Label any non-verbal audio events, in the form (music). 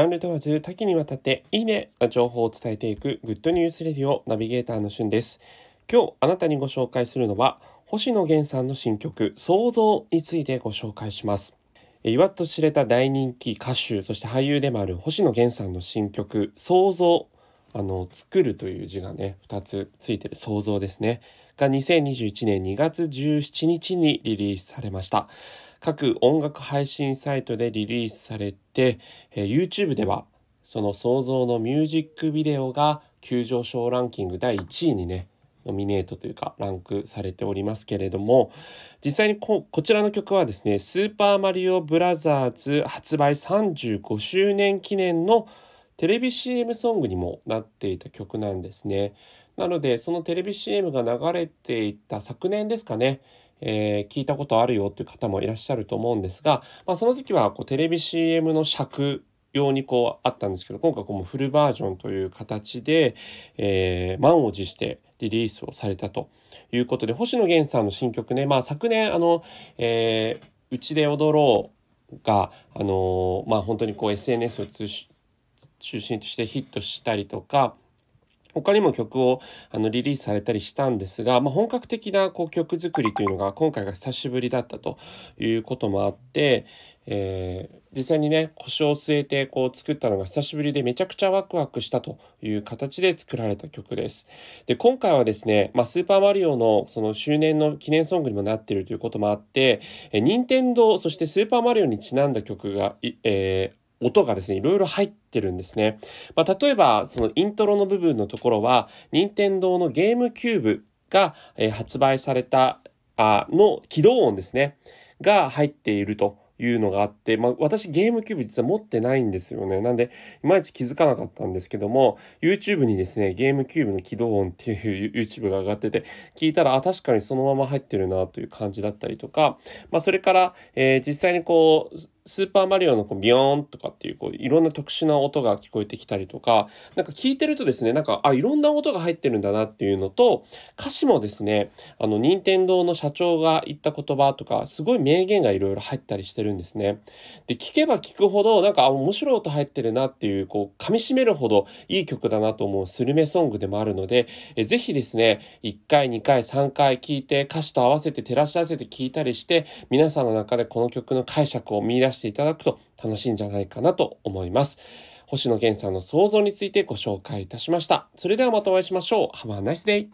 ジャンル問わず多岐にわたっていいねな情報を伝えていくグッドニュースレディオナビゲーターのしゅんです。今日あなたにご紹介するのは星野源さんの新曲創造についてご紹介します。いわっと知れた大人気歌手そして俳優でもある星野源さんの新曲創造あの作るという字がね2つついてる創造ですねが2021年2月17日にリリースされました各音楽配信サイトでリリースされて、え、YouTube ではその創造のミュージックビデオが急上昇ランキング第1位にねノミネートというかランクされておりますけれども実際にこちらの曲はですね「スーパーマリオブラザーズ」発売35周年記念のテレビ CM ソングにもなっていた曲なんですね。なのでそのテレビ CM が流れていた昨年ですかねえー、聞いたことあるよっていう方もいらっしゃると思うんですが、まあ、その時はこうテレビ CM の尺用にこうあったんですけど今回このフルバージョンという形で、えー、満を持してリリースをされたということで星野源さんの新曲ね、まあ、昨年あの、えー「うちで踊ろう」が、あのー、まあ、本当にこう SNS を通して中心としてヒットしたりとか他にも曲をあのリリースされたりしたんですが、まあ、本格的なこう曲作りというのが今回が久しぶりだったということもあって、えー、実際にね腰を据えてこう作ったのが久しぶりでめちゃくちゃワクワクしたという形で作られた曲です。で今回はですね、まあ、スーパーマリオのその周年の記念ソングにもなっているということもあって任天堂そしてスーパーマリオにちなんだ曲が、えー、音がですね、いろいろ入ってるんですね。まあ、例えば、そのイントロの部分のところは、任天堂のゲームキューブが、えー、発売されたあの起動音ですね、が入っているというのがあって、まあ、私ゲームキューブ実は持ってないんですよね。なんで、いまいち気づかなかったんですけども、YouTube にですね、ゲームキューブの起動音っていう (laughs) YouTube が上がってて、聞いたら、あ、確かにそのまま入ってるなという感じだったりとか、まあ、それから、えー、実際にこう、スーパーマリオのこうビヨーンとかっていうこういろんな特殊な音が聞こえてきたりとか、なんか聞いてるとですね、なんか、あ、いろんな音が入ってるんだなっていうのと、歌詞もですね、あの、任天堂の社長が言った言葉とか、すごい名言がいろいろ入ったりしてるんですね。で、聞けば聞くほど、なんか、面白い音入ってるなっていう、こう、噛み締めるほどいい曲だなと思うスルメソングでもあるので、えぜひですね、1回、2回、3回聞いて、歌詞と合わせて照らし合わせて聞いたりして、皆さんの中でこの曲の解釈を見出してしていただくと楽しいんじゃないかなと思います。星野源さんの想像についてご紹介いたしました。それではまたお会いしましょう。Have a nice day!